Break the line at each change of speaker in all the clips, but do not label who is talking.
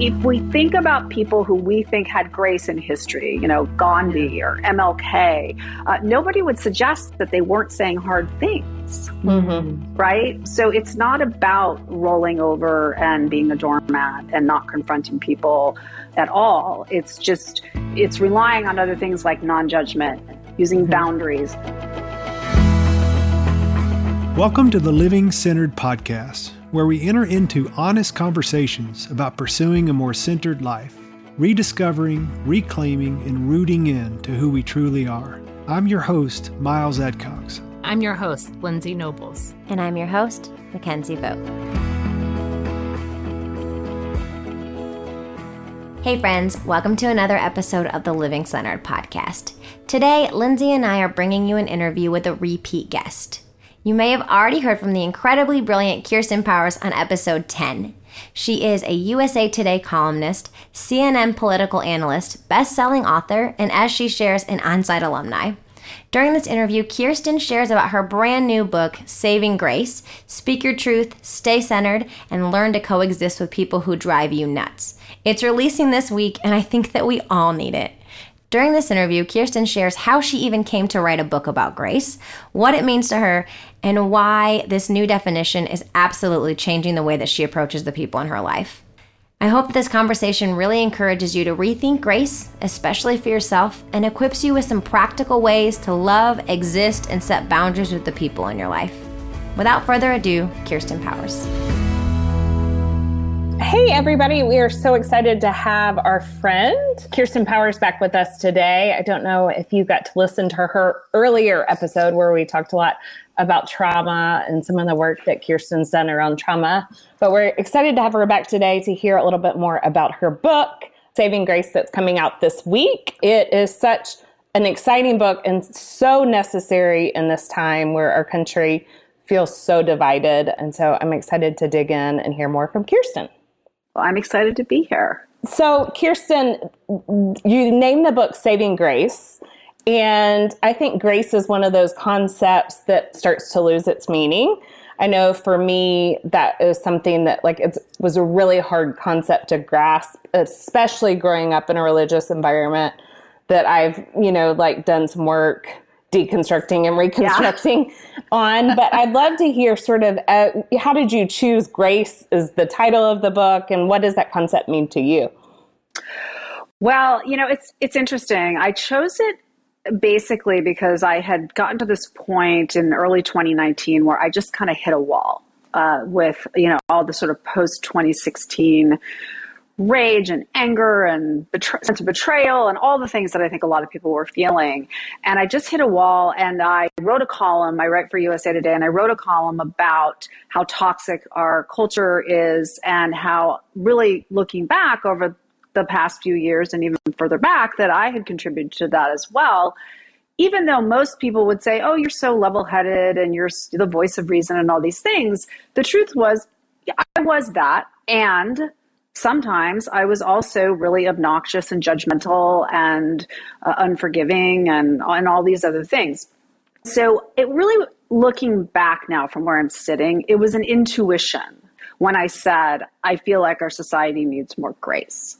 if we think about people who we think had grace in history, you know, Gandhi or MLK, uh, nobody would suggest that they weren't saying hard things, mm-hmm. right? So it's not about rolling over and being a doormat and not confronting people at all. It's just, it's relying on other things like non judgment, using mm-hmm. boundaries.
Welcome to the Living Centered Podcast where we enter into honest conversations about pursuing a more centered life, rediscovering, reclaiming, and rooting in to who we truly are. I'm your host, Miles Adcox.
I'm your host, Lindsey Nobles.
And I'm your host, Mickenzie Vogt. Hey, friends, welcome to another episode of the Living Centered podcast. Today, Lindsey and I are bringing you an interview with a repeat guest. You may have already heard from the incredibly brilliant Kirsten Powers on episode 10. She is a USA Today columnist, CNN political analyst, best selling author, and as she shares, an onsite alumni. During this interview, Kirsten shares about her brand new book, Saving Grace Speak Your Truth, Stay Centered, and Learn to Coexist with People Who Drive You Nuts. It's releasing this week, and I think that we all need it. During this interview, Kirsten shares how she even came to write a book about grace, what it means to her, and why this new definition is absolutely changing the way that she approaches the people in her life. I hope this conversation really encourages you to rethink grace, especially for yourself, and equips you with some practical ways to love, exist, and set boundaries with the people in your life. Without further ado, Kirsten Powers.
Hey, everybody. We are so excited to have our friend Kirsten Powers back with us today. I don't know if you got to listen to her earlier episode where we talked a lot about trauma and some of the work that Kirsten's done around trauma. But we're excited to have her back today to hear a little bit more about her book, Saving Grace, that's coming out this week. It is such an exciting book and so necessary in this time where our country feels so divided. And so I'm excited to dig in and hear more from Kirsten.
Well, I'm excited to be here.
So, Kirsten, you named the book Saving Grace. And I think grace is one of those concepts that starts to lose its meaning. I know for me, that is something that like it was a really hard concept to grasp, especially growing up in a religious environment that I've, you know, like done some work deconstructing and reconstructing yeah. on. But I'd love to hear sort of uh, how did you choose grace is the title of the book, and what does that concept mean to you?
Well, you know, it's it's interesting. I chose it basically because I had gotten to this point in early 2019 where I just kind of hit a wall uh, with you know all the sort of post 2016 rage and anger and betray- sense of betrayal and all the things that I think a lot of people were feeling. And I just hit a wall and I wrote a column. I write for USA Today and I wrote a column about how toxic our culture is and how really looking back over the past few years and even further back that I had contributed to that as well. Even though most people would say, oh, you're so level headed and you're the voice of reason and all these things, the truth was, I was that. And sometimes I was also really obnoxious and judgmental and uh, unforgiving and, and all these other things. So it really, looking back now from where I'm sitting, it was an intuition when I said, I feel like our society needs more grace.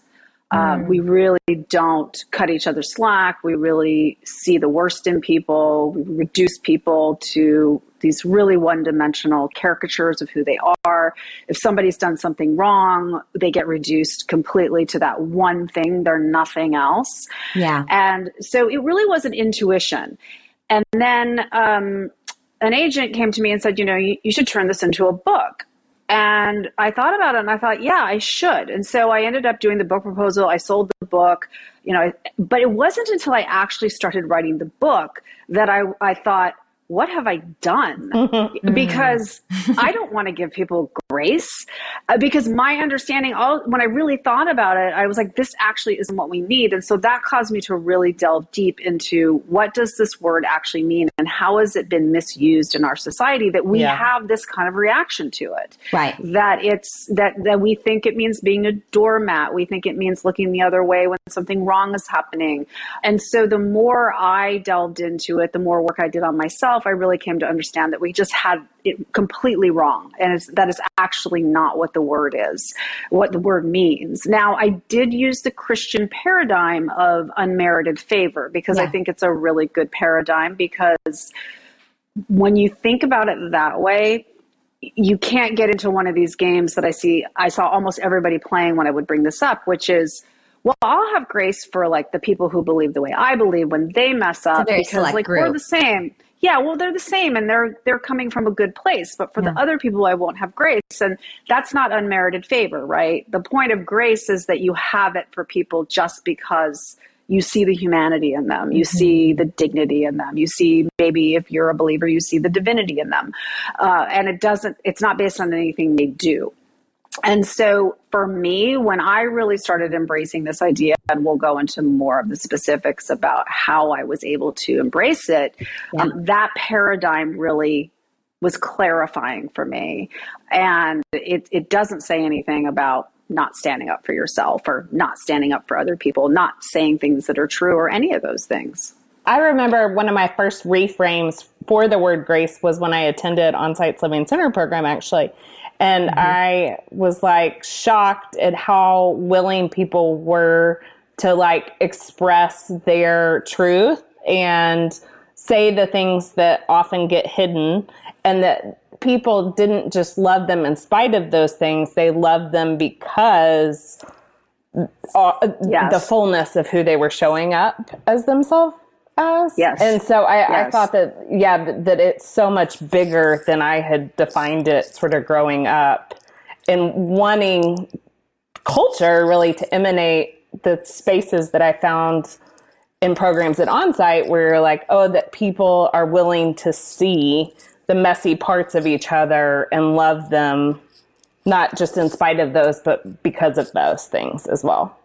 Um, we really don't cut each other slack. We really see the worst in people. We reduce people to these really one dimensional caricatures of who they are. If somebody's done something wrong, they get reduced completely to that one thing. They're nothing else.
Yeah.
And so it really was an intuition. And then um, an agent came to me and said, you know, you, you should turn this into a book. And I thought about it and I thought, yeah, I should. And so I ended up doing the book proposal. I sold the book, you know, but it wasn't until I actually started writing the book that I, I thought, what have I done? Mm-hmm. because I don't want to give people grace. Uh, because my understanding, all when I really thought about it, I was like, this actually isn't what we need. And so that caused me to really delve deep into what does this word actually mean and how has it been misused in our society that we yeah. have this kind of reaction to it.
Right.
That it's that that we think it means being a doormat. We think it means looking the other way when something wrong is happening. And so the more I delved into it, the more work I did on myself myself, I really came to understand that we just had it completely wrong. And that is actually not what the word is, what the word means. Now, I did use the Christian paradigm of unmerited favor because yeah. I think it's a really good paradigm because when you think about it that way, you can't get into one of these games that I see I saw almost everybody playing when I would bring this up, which is well, I'll have grace for like the people who believe the way I believe when they mess up because like group. we're the same. Yeah, well, they're the same and they're they're coming from a good place. But for yeah. the other people, I won't have grace, and that's not unmerited favor, right? The point of grace is that you have it for people just because you see the humanity in them, you mm-hmm. see the dignity in them, you see maybe if you're a believer, you see the divinity in them, uh, and it doesn't. It's not based on anything they do and so for me, when I really started embracing this idea, and we'll go into more of the specifics about how I was able to embrace it, yeah. um, that paradigm really was clarifying for me. And it, it doesn't say anything about not standing up for yourself or not standing up for other people, not saying things that are true or any of those things.
I remember one of my first reframes for the word grace was when I attended Onsite's Living Center program, actually. And mm-hmm. I was like shocked at how willing people were to like express their truth and say the things that often get hidden and that people didn't just love them in spite of those things they loved them because uh, yes. the fullness of who they were showing up as themselves as.
Yes.
And so I, yes. I thought that, yeah, that, that it's so much bigger than I had defined it sort of growing up and wanting culture really to emanate the spaces that I found in programs at onsite where you're like, oh, that people are willing to see the messy parts of each other and love them, not just in spite of those, but because of those things as well.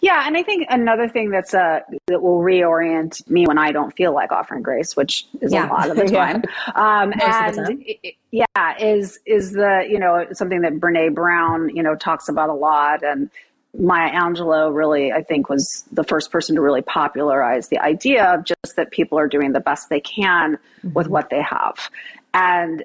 Yeah, and I think another thing that's uh, that will reorient me when I don't feel like offering grace, which is yeah. a lot of the time. yeah. Um, and the time. It, yeah, is is the you know something that Brene Brown you know talks about a lot, and Maya Angelou really I think was the first person to really popularize the idea of just that people are doing the best they can mm-hmm. with what they have, and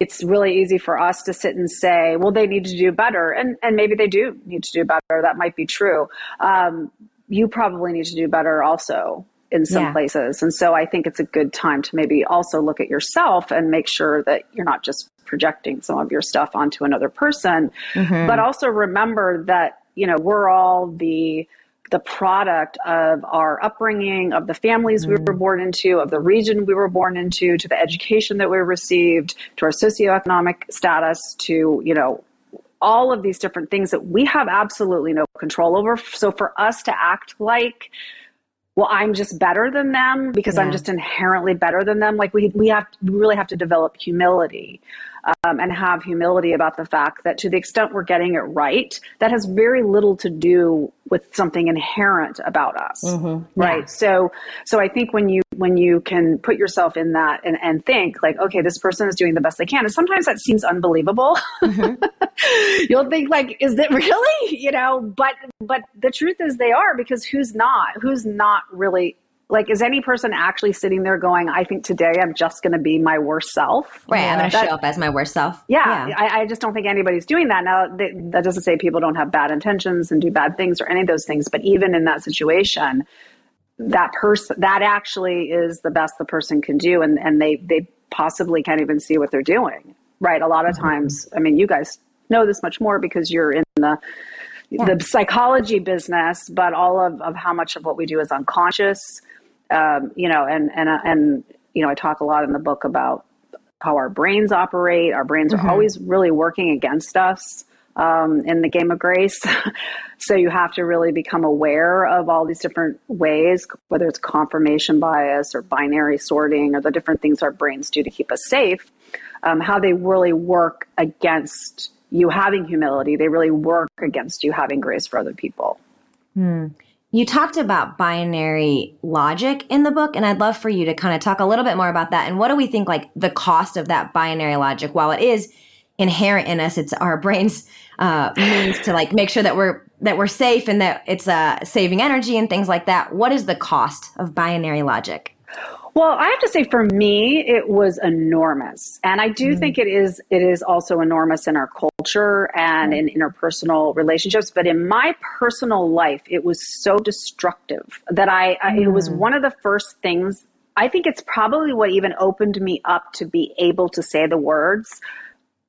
it's really easy for us to sit and say, well, they need to do better. And, and maybe they do need to do better. That might be true. Um, you probably need to do better also in some yeah. places. And so I think it's a good time to maybe also look at yourself and make sure that you're not just projecting some of your stuff onto another person, mm-hmm. but also remember that, you know, we're all the the product of our upbringing, of the families mm. we were mm. born into, of the region we were born into, to the education that we received, to our socioeconomic status, to, you know, all of these different things that we have absolutely no control over. So for us to act like, well, I'm just better than them because yeah. I'm just inherently better than them. Like we, we have, we really have to develop humility um, and have humility about the fact that to the extent we're getting it right, that has very little to do with something inherent about us, mm-hmm. right? Yeah. So, so I think when you when you can put yourself in that and, and think like, okay, this person is doing the best they can, and sometimes that seems unbelievable. Mm-hmm. You'll think like, is it really? You know, but but the truth is they are because who's not? Who's not really like is any person actually sitting there going i think today i'm just going to be my worst self
right i'm going to show up as my worst self
yeah, yeah. I, I, just don't think anybody's doing that now they, that doesn't say people don't have bad intentions and do bad things or any of those things but even in that situation that person that actually is the best the person can do and and they they possibly can't even see what they're doing right a lot of mm-hmm. times i mean you guys know this much more because you're in the yeah. the psychology business but all of, of how much of what we do is unconscious um, you know, and and uh, and you know, I talk a lot in the book about how our brains operate. Our brains mm-hmm. are always really working against us um, in the game of grace. so you have to really become aware of all these different ways, whether it's confirmation bias or binary sorting or the different things our brains do to keep us safe. Um, how they really work against you having humility. They really work against you having grace for other people.
Hmm. You talked about binary logic in the book, and I'd love for you to kind of talk a little bit more about that. And what do we think like the cost of that binary logic? While it is inherent in us, it's our brains uh, means to like make sure that we're that we're safe and that it's uh, saving energy and things like that. What is the cost of binary logic?
Well, I have to say for me it was enormous. And I do mm. think it is it is also enormous in our culture and in interpersonal relationships, but in my personal life it was so destructive that I, mm. I it was mm. one of the first things I think it's probably what even opened me up to be able to say the words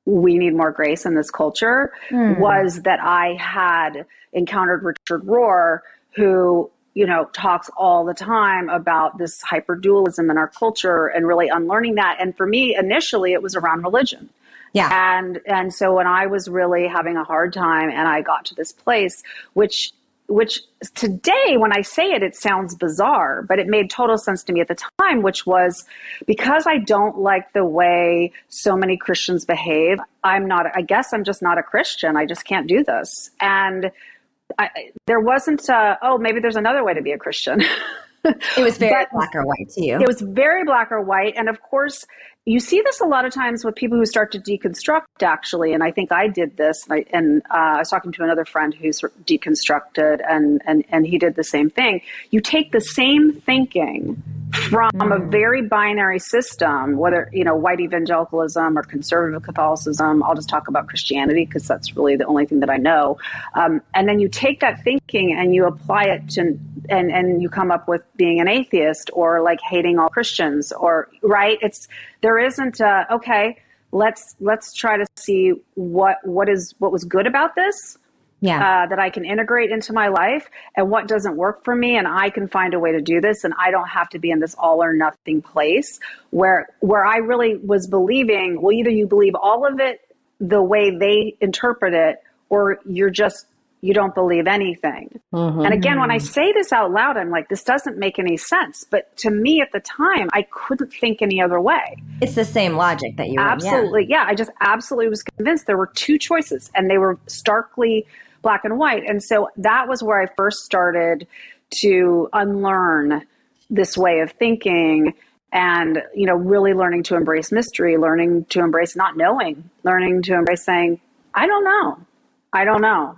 we need more grace in this culture mm. was that I had encountered Richard Rohr who you know, talks all the time about this hyper dualism in our culture and really unlearning that. And for me, initially, it was around religion.
Yeah.
And and so when I was really having a hard time and I got to this place, which which today when I say it, it sounds bizarre, but it made total sense to me at the time, which was because I don't like the way so many Christians behave. I'm not, I guess I'm just not a Christian. I just can't do this. And I, there wasn't a, oh maybe there's another way to be a Christian.
it was very but black or white to you.
It was very black or white, and of course, you see this a lot of times with people who start to deconstruct. Actually, and I think I did this, and, I, and uh, I was talking to another friend who's deconstructed, and and and he did the same thing. You take the same thinking from a very binary system, whether you know white evangelicalism or conservative Catholicism. I'll just talk about Christianity because that's really the only thing that I know. Um, and then you take that thinking and you apply it to, and and you come up with being an atheist or like hating all Christians or right. It's there isn't a, okay. Let's let's try to see what what is what was good about this
yeah.
Uh, that I can integrate into my life and what doesn't work for me and I can find a way to do this and I don't have to be in this all or nothing place where where I really was believing well either you believe all of it the way they interpret it or you're just you don't believe anything. Mm-hmm. And again when I say this out loud I'm like this doesn't make any sense but to me at the time I couldn't think any other way.
It's the same logic that you
Absolutely. yeah. yeah, I just absolutely was convinced there were two choices and they were starkly black and white. And so that was where I first started to unlearn this way of thinking and you know really learning to embrace mystery learning to embrace not knowing learning to embrace saying i don't know i don't know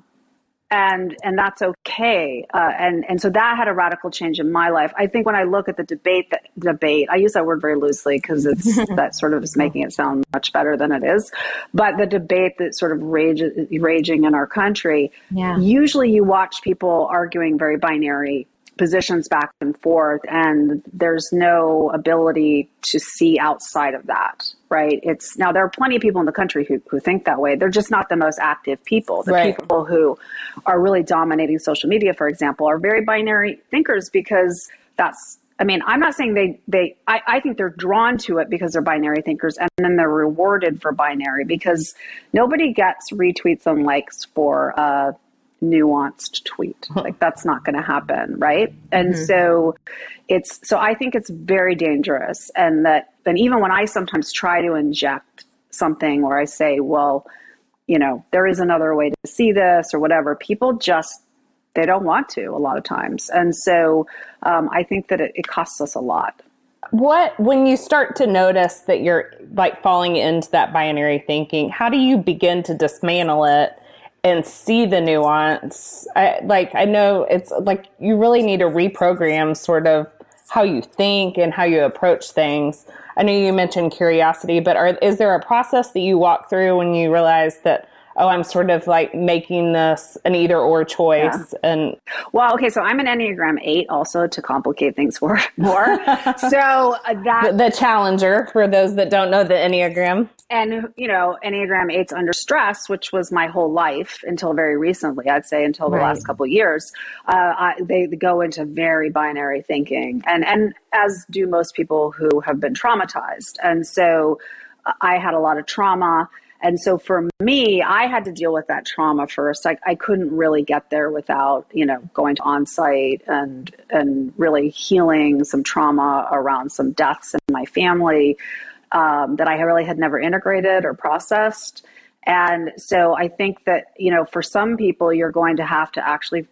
and and that's okay. Uh, and and so that had a radical change in my life. I think when I look at the debate, that debate, I use that word very loosely because it's that sort of is making it sound much better than it is. But the debate that sort of rage, raging in our country,
yeah.
usually you watch people arguing very binary positions back and forth and there's no ability to see outside of that right? It's now there are plenty of people in the country who, who think that way. They're just not the most active people. The right. people who are really dominating social media for example are very binary thinkers because that's I mean, I'm not saying they, they, I, I think they're drawn to it because they're binary thinkers and then they're rewarded for binary because nobody gets retweets and likes for, uh, nuanced tweet. Like that's not going to happen, right? And mm-hmm. so it's so I think it's very dangerous and that and even when I sometimes try to inject something where I say, well, you know, there is another way to see this or whatever, people just they don't want to a lot of times. And so um, I think that it, it costs us a lot
what when you start to notice that you're like falling into that binary thinking how do you begin to dismantle it and see the nuance. I, like I know it's like you really need to reprogram sort of how you think and how you approach things. I know you mentioned curiosity, but are, is there a process that you walk through when you realize that oh, I'm sort of like making this an either or choice. Yeah. And
well, okay, so I'm an Enneagram eight also to complicate things for more. so uh, that
the, the, challenger for those that don't know the Enneagram.
And you know, Enneagram eight's under stress, which was my whole life until very recently. I'd say until the right. last couple of years. Uh, I, they, they go into very binary thinking, and and as do most people who have been traumatized. And so, uh, I had a lot of trauma and so for me, I had to deal with that trauma first. I, I couldn't really get there without, you know, going to Onsite and and really healing some trauma around some deaths in my family um, that I really had never integrated or processed. And so I think that, you know, for some people, you're going to have to actually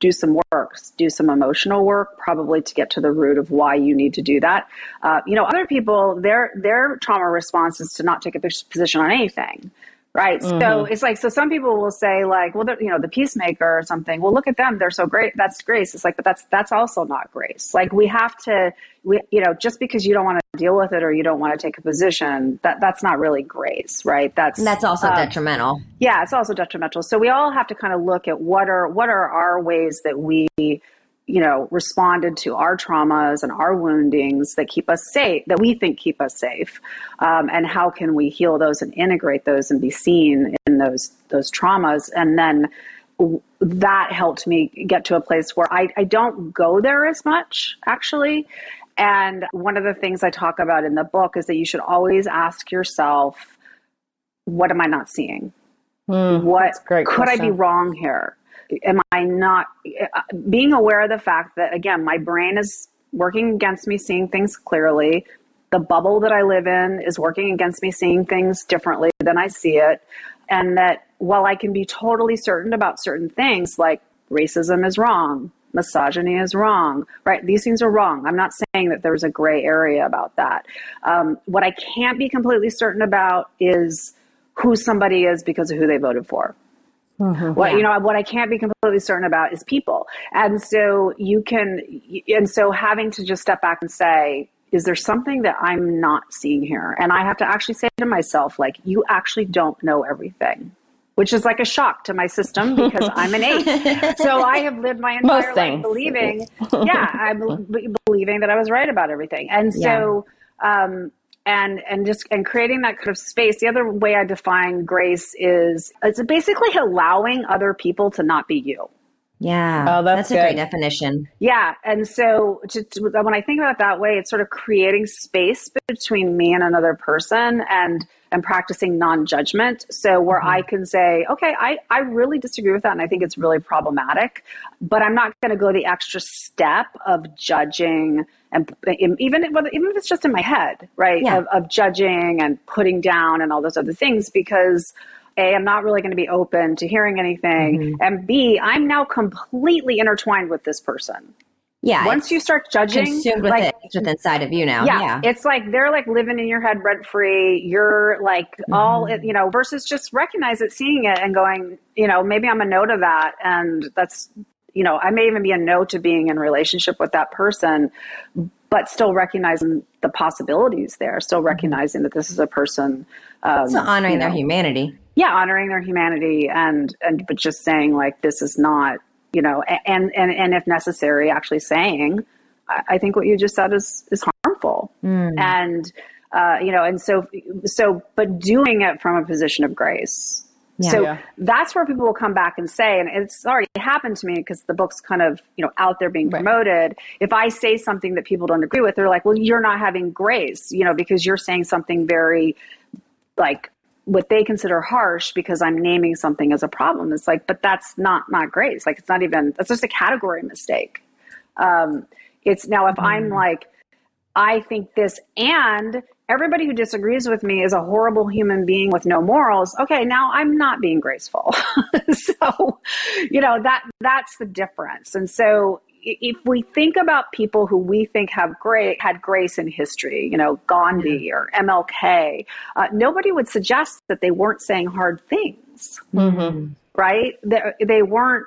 do some work, do some emotional work, probably to get to the root of why you need to do that. Uh, you know, other people, their their trauma response is to not take a position on anything, right. Mm-hmm. so it's like so some people will say like well you know the peacemaker or something well look at them. They're so great. That's grace. It's like but that's that's also not grace. Like we have to we you know just because you don't want to deal with it or you don't want to take a position that that's not really grace right? That's
and that's also um, detrimental.
yeah it's also detrimental. So we all have to kind of look at what are what are our ways that we you know, responded to our traumas and our woundings that keep us safe, that we think keep us safe, um, and how can we heal those and integrate those and be seen in those those traumas, and then that helped me get to a place where I, I don't go there as much actually. And one of the things I talk about in the book is that you should always ask yourself, what am I not seeing? Mm, what could question. I be wrong here? Am I not uh, being aware of the fact that again, my brain is working against me seeing things clearly. The bubble that I live in is working against me seeing things differently than I see it. And that while I can be totally certain about certain things, like racism is wrong, misogyny is wrong, right? These things are wrong. I'm not saying that there's a gray area about that. Um, what I can't be completely certain about is who somebody is because of who they voted for. Mm-hmm. What yeah. you know, what I can't be completely certain about is people, and so you can, and so having to just step back and say, is there something that I'm not seeing here? And I have to actually say to myself, like, you actually don't know everything. Which is like a shock to my system because I'm an eight. so I have lived my entire life believing, yeah, I be- believing that I was right about everything. And so, yeah. um, and and just and creating that kind of space. The other way i define grace is it's basically allowing other people to not be you.
Yeah. Oh, that's, that's a great definition.
Yeah. And so to, to, when i think about it that way it's sort of creating space between me and another person and and practicing non-judgment. So where mm-hmm. i can say okay I, I really disagree with that and i think it's really problematic but i'm not going to go the extra step of judging and even if, even if it's just in my head right yeah. of, of judging and putting down and all those other things because a i'm not really going to be open to hearing anything mm-hmm. and b i'm now completely intertwined with this person
yeah.
Once you start judging,
consumed with like, it, it's within inside of you now.
Yeah, yeah. It's like they're like living in your head rent free. You're like mm-hmm. all, you know, versus just recognize it, seeing it, and going, you know, maybe I'm a no to that. And that's, you know, I may even be a no to being in relationship with that person, but still recognizing the possibilities there, still mm-hmm. recognizing that this is a person.
Um, so honoring you know, their humanity.
Yeah, honoring their humanity and, and, but just saying like, this is not, you know, and, and, and if necessary, actually saying, I think what you just said is, is harmful. Mm. And, uh, you know, and so, so, but doing it from a position of grace. Yeah. So yeah. that's where people will come back and say, and it's already happened to me because the book's kind of, you know, out there being promoted. Right. If I say something that people don't agree with, they're like, well, you're not having grace, you know, because you're saying something very like what they consider harsh because I'm naming something as a problem. It's like, but that's not not grace. Like it's not even that's just a category mistake. Um, it's now if mm. I'm like, I think this and everybody who disagrees with me is a horrible human being with no morals. Okay, now I'm not being graceful. so, you know, that that's the difference. And so if we think about people who we think have great had grace in history, you know, Gandhi or MLK, uh, nobody would suggest that they weren't saying hard things, mm-hmm. right? They, they, weren't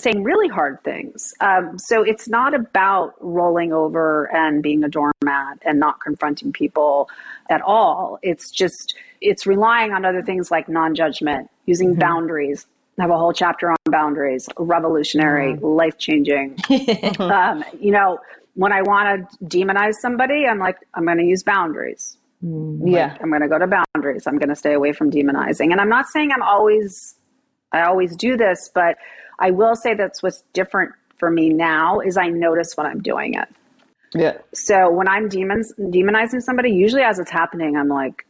saying really hard things. Um, so it's not about rolling over and being a doormat and not confronting people at all. It's just it's relying on other things like non-judgment, using mm-hmm. boundaries, I have a whole chapter on boundaries, revolutionary, mm. life changing. um, you know, when I want to demonize somebody, I'm like, I'm going to use boundaries.
Mm. Like, yeah.
I'm going to go to boundaries. I'm going to stay away from demonizing. And I'm not saying I'm always, I always do this, but I will say that's what's different for me now is I notice when I'm doing it.
Yeah.
So when I'm demons demonizing somebody, usually as it's happening, I'm like,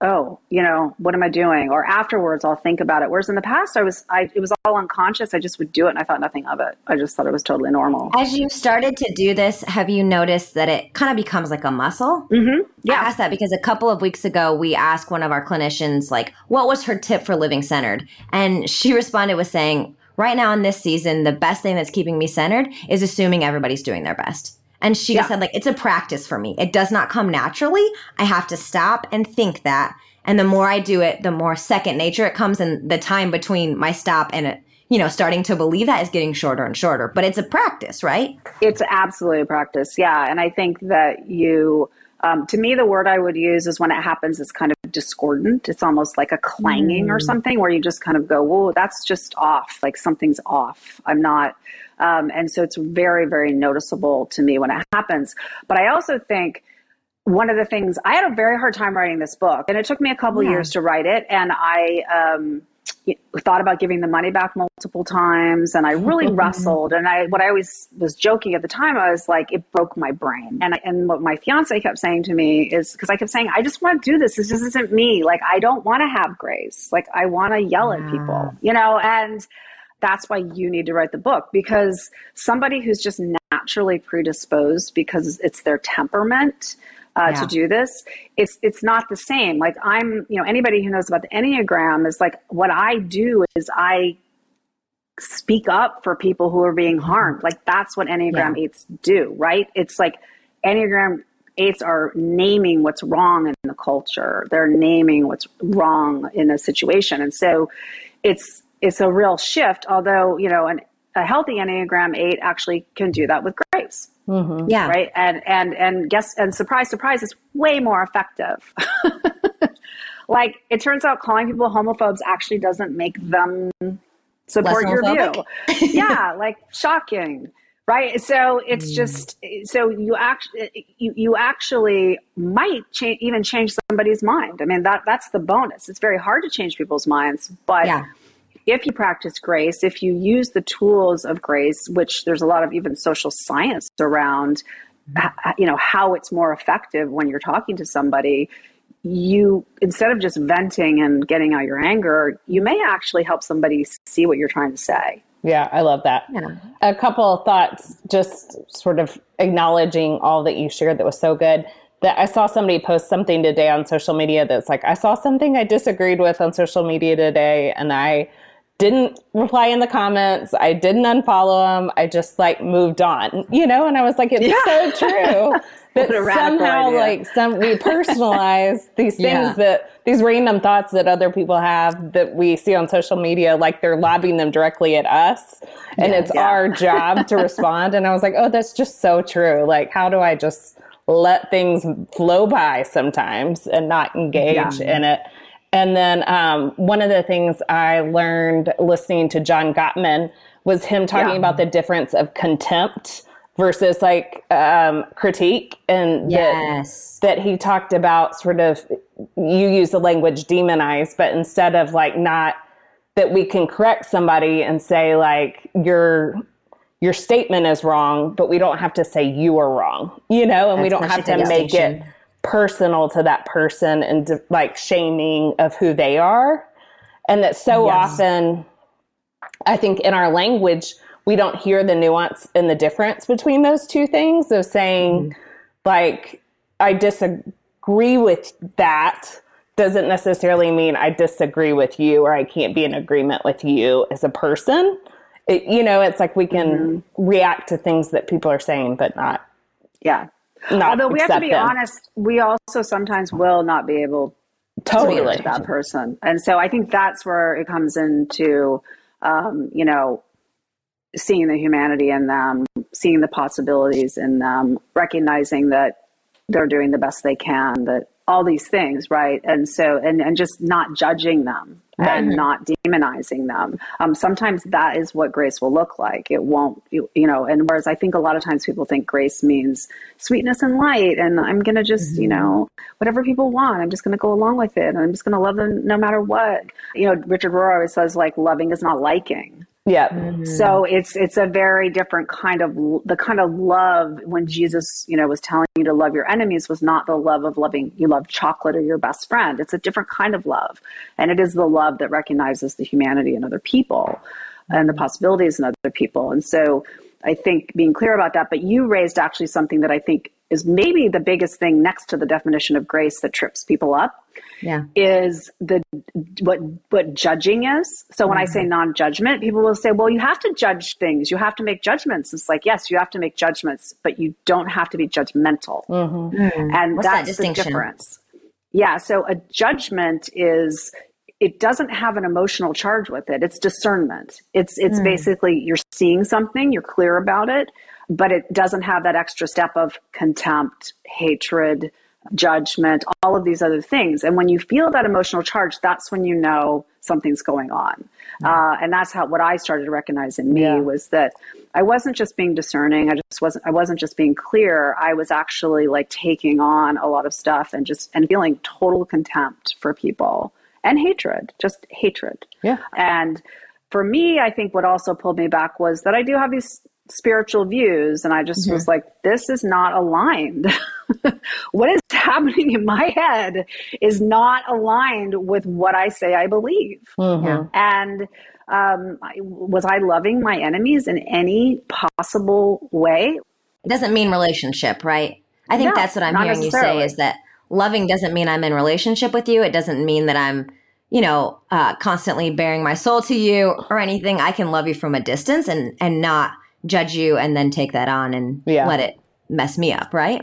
oh, you know, what am I doing? Or afterwards, I'll think about it. Whereas in the past, I was, I, it was all unconscious. I just would do it and I thought nothing of it. I just thought it was totally normal.
As you started to do this, have you noticed that it kind of becomes like a muscle?
Mm-hmm. Yeah.
I asked that because a couple of weeks ago, we asked one of our clinicians, like, what was her tip for living centered? And she responded with saying, right now in this season, the best thing that's keeping me centered is assuming everybody's doing their best. And she yeah. just said, like, it's a practice for me. It does not come naturally. I have to stop and think that And the more I do it, the more second nature it comes and the time between my stop and it, you know, starting to believe that is getting shorter and shorter. But it's a practice, right?
It's absolutely a practice. Yeah. And I think that you, um, to me, the word I would use is when it happens, it's kind of discordant. It's almost like a clanging mm. or something where you just kind of go, whoa, that's just off. Like something's off. I'm not. Um, and so it's very, very noticeable to me when it happens. But I also think, one of the things I had a very hard time writing this book, and it took me a couple yeah. years to write it. And I um, thought about giving the money back multiple times, and I really wrestled. And I, what I always was joking at the time, I was like, it broke my brain. And I, and what my fiance kept saying to me is because I kept saying, I just want to do this. This just isn't me. Like I don't want to have grace. Like I want to yell at people, you know. And that's why you need to write the book because somebody who's just naturally predisposed because it's their temperament uh, yeah. to do this. It's it's not the same. Like I'm, you know, anybody who knows about the Enneagram is like what I do is I speak up for people who are being mm-hmm. harmed. Like that's what Enneagram yeah. 8s do, right? It's like Enneagram 8s are naming what's wrong in the culture. They're naming what's wrong in a situation. And so it's it's a real shift, although, you know, an, a healthy Enneagram 8 actually can do that with grace.
Mm-hmm. Yeah.
Right. And and and guess and surprise, surprise, it's way more effective. like it turns out calling people homophobes actually doesn't make them support your view. yeah, like shocking. Right. So it's mm. just so you actually you, you actually might change even change somebody's mind. I mean that that's the bonus. It's very hard to change people's minds, but yeah if you practice grace, if you use the tools of grace, which there's a lot of even social science around, you know, how it's more effective when you're talking to somebody, you instead of just venting and getting out your anger, you may actually help somebody see what you're trying to say.
Yeah, I love that. Yeah. A couple of thoughts, just sort of acknowledging all that you shared that was so good. That I saw somebody post something today on social media that's like, I saw something I disagreed with on social media today, and I didn't reply in the comments. I didn't unfollow him. I just like moved on, you know, and I was like, it's yeah. so true that somehow idea. like some we personalize these things yeah. that these random thoughts that other people have that we see on social media, like they're lobbing them directly at us. And yeah, it's our job to respond. And I was like, oh, that's just so true. Like, how do I just let things flow by sometimes and not engage in it? And then um, one of the things I learned listening to John Gottman was him talking yeah. about the difference of contempt versus like um, critique, and yes. that, that he talked about sort of you use the language demonize, but instead of like not that we can correct somebody and say like your your statement is wrong, but we don't have to say you are wrong, you know, and That's we don't have to make it personal to that person and like shaming of who they are. And that so yes. often, I think in our language, we don't hear the nuance and the difference between those two things of saying, mm-hmm. like, I disagree with that doesn't necessarily mean I disagree with you or I can't be in agreement with you as a person. It, you know, it's like we can mm-hmm. react to things that people are saying, but not.
Yeah, Although we have to be them. honest, we also sometimes will not be able totally to that person, and so I think that's where it comes into, um, you know, seeing the humanity in them, seeing the possibilities in them, recognizing that they're doing the best they can, that all these things, right? And so, and, and just not judging them and mm-hmm. not demonizing them. Um, sometimes that is what grace will look like. It won't, you, you, know, and whereas I think a lot of times people think grace means sweetness and light, and I'm going to just, mm-hmm. you know, whatever people want, I'm just going to go along with it. And I'm just going to love them no matter what. You know, Richard Rohr always says, like, loving is not liking.
Yeah. Mm-hmm.
So it's it's a very different kind of the kind of love when Jesus, you know, was telling you to love your enemies was not the love of loving you love chocolate or your best friend. It's a different kind of love. And it is the love that recognizes the humanity in other people and the possibilities in other people. And so I think being clear about that, but you raised actually something that I think is maybe the biggest thing next to the definition of grace that trips people up
yeah.
is the what what judging is. So when mm-hmm. I say mm-hmm. non-judgment, people will say, "Well, you have to judge things. You have to make judgments." It's like, yes, you have to make judgments, but you don't have to be judgmental. Mm-hmm.
Mm-hmm.
And What's that's that the difference. Yeah. So a judgment is it doesn't have an emotional charge with it. It's discernment. It's it's mm. basically you're seeing something, you're clear about it, but it doesn't have that extra step of contempt, hatred, judgment, all of these other things. And when you feel that emotional charge, that's when you know something's going on. Uh, and that's how what I started to recognize in me yeah. was that I wasn't just being discerning. I just wasn't. I wasn't just being clear. I was actually like taking on a lot of stuff and just and feeling total contempt for people and hatred, just hatred.
Yeah.
And for me, I think what also pulled me back was that I do have these spiritual views and I just mm-hmm. was like this is not aligned. what is happening in my head is not aligned with what I say I believe. Mm-hmm. And um, was I loving my enemies in any possible way?
It doesn't mean relationship, right? I think no, that's what I'm hearing you say is that loving doesn't mean I'm in relationship with you. It doesn't mean that I'm, you know, uh, constantly bearing my soul to you or anything. I can love you from a distance and and not judge you and then take that on and yeah. let it mess me up, right?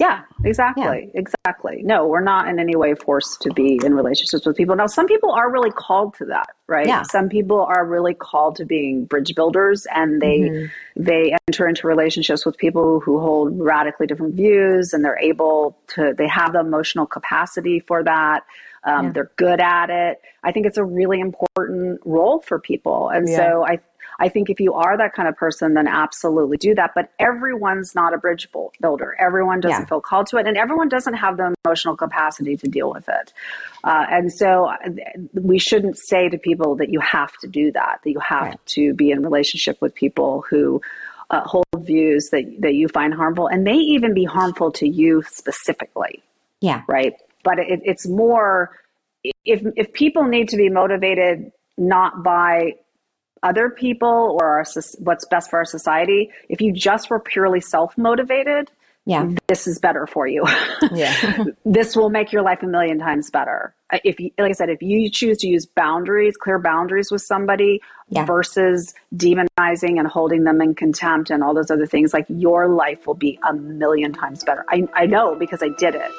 Yeah, exactly. Yeah. Exactly. No, we're not in any way forced to be in relationships with people. Now, some people are really called to that, right? Yeah. Some people are really called to being bridge builders and they mm-hmm. they enter into relationships with people who hold radically different views and they're able to they have the emotional capacity for that. Um, yeah. They're good at it. I think it's a really important role for people. And so I I think if you are that kind of person, then absolutely do that. But everyone's not a bridge builder. Everyone doesn't yeah. feel called to it, and everyone doesn't have the emotional capacity to deal with it. Uh, and so uh, we shouldn't say to people that you have to do that, that you have right. to be in relationship with people who uh, hold views that, that you find harmful and may even be harmful to you specifically.
Yeah.
Right. But it, it's more if if people need to be motivated not by other people or our, what's best for our society, if you just were purely self motivated,
yeah,
this is better for you.
yeah,
this will make your life a million times better. If you, like I said, if you choose to use boundaries, clear boundaries with somebody yeah. versus demonizing and holding them in contempt and all those other things, like your life will be a million times better. I, I know because I did it.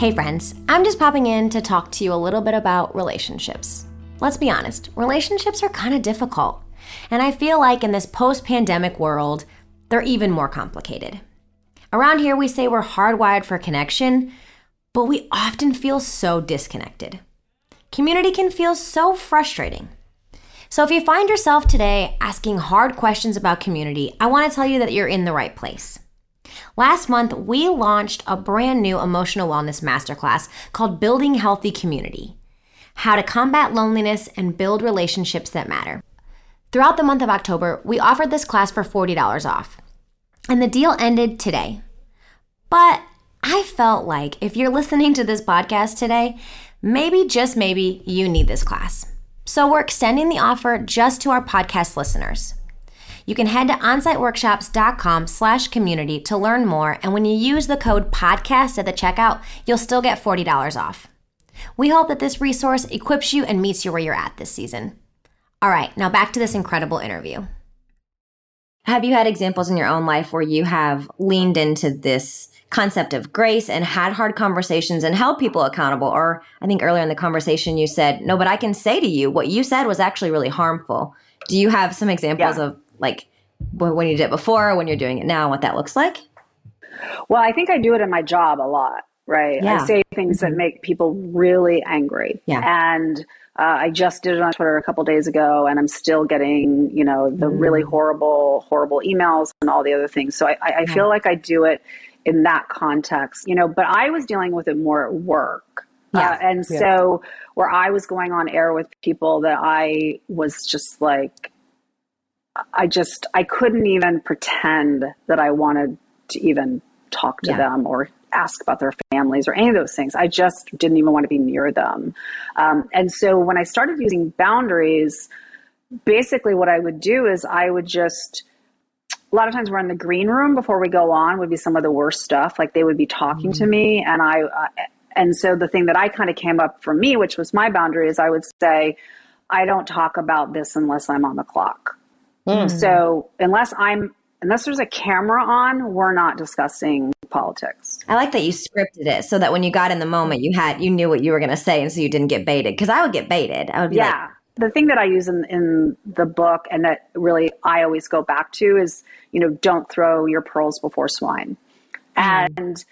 Hey, friends, I'm just popping in to talk to you a little bit about relationships. Let's be honest, relationships are kind of difficult. And I feel like in this post pandemic world, they're even more complicated. Around here, we say we're hardwired for connection, but we often feel so disconnected. Community can feel so frustrating. So, if you find yourself today asking hard questions about community, I want to tell you that you're in the right place. Last month, we launched a brand new emotional wellness masterclass called Building Healthy Community how to combat loneliness and build relationships that matter. Throughout the month of October, we offered this class for $40 off, and the deal ended today. But I felt like if you're listening to this podcast today, maybe, just maybe, you need this class. So we're extending the offer just to our podcast listeners. You can head to onsiteworkshops.com slash community to learn more, and when you use the code PODCAST at the checkout, you'll still get $40 off. We hope that this resource equips you and meets you where you're at this season. All right, now back to this incredible interview. Have you had examples in your own life where you have leaned into this concept of grace and had hard conversations and held people accountable? Or I think earlier in the conversation you said, no, but I can say to you, what you said was actually really harmful. Do you have some examples yeah. of like when you did it before, when you're doing it now, what that looks like?
Well, I think I do it in my job a lot right? Yeah. I say things that mm-hmm. make people really angry.
Yeah.
And uh, I just did it on Twitter a couple days ago, and I'm still getting, you know, the mm. really horrible, horrible emails and all the other things. So I, I, I yeah. feel like I do it in that context, you know. But I was dealing with it more at work. Yeah. Uh, and yeah. so where I was going on air with people that I was just like, I just I couldn't even pretend that I wanted to even talk to yeah. them or ask about their families or any of those things. I just didn't even want to be near them. Um, and so when I started using boundaries, basically what I would do is I would just, a lot of times we're in the green room before we go on would be some of the worst stuff. Like they would be talking mm-hmm. to me and I, uh, and so the thing that I kind of came up for me, which was my boundary, is I would say, I don't talk about this unless I'm on the clock. Mm-hmm. So unless I'm unless there's a camera on, we're not discussing politics.
I like that you scripted it so that when you got in the moment, you had you knew what you were going to say, and so you didn't get baited. Because I would get baited. I would be
yeah.
like,
the thing that I use in, in the book and that really I always go back to is, you know, don't throw your pearls before swine. Mm. And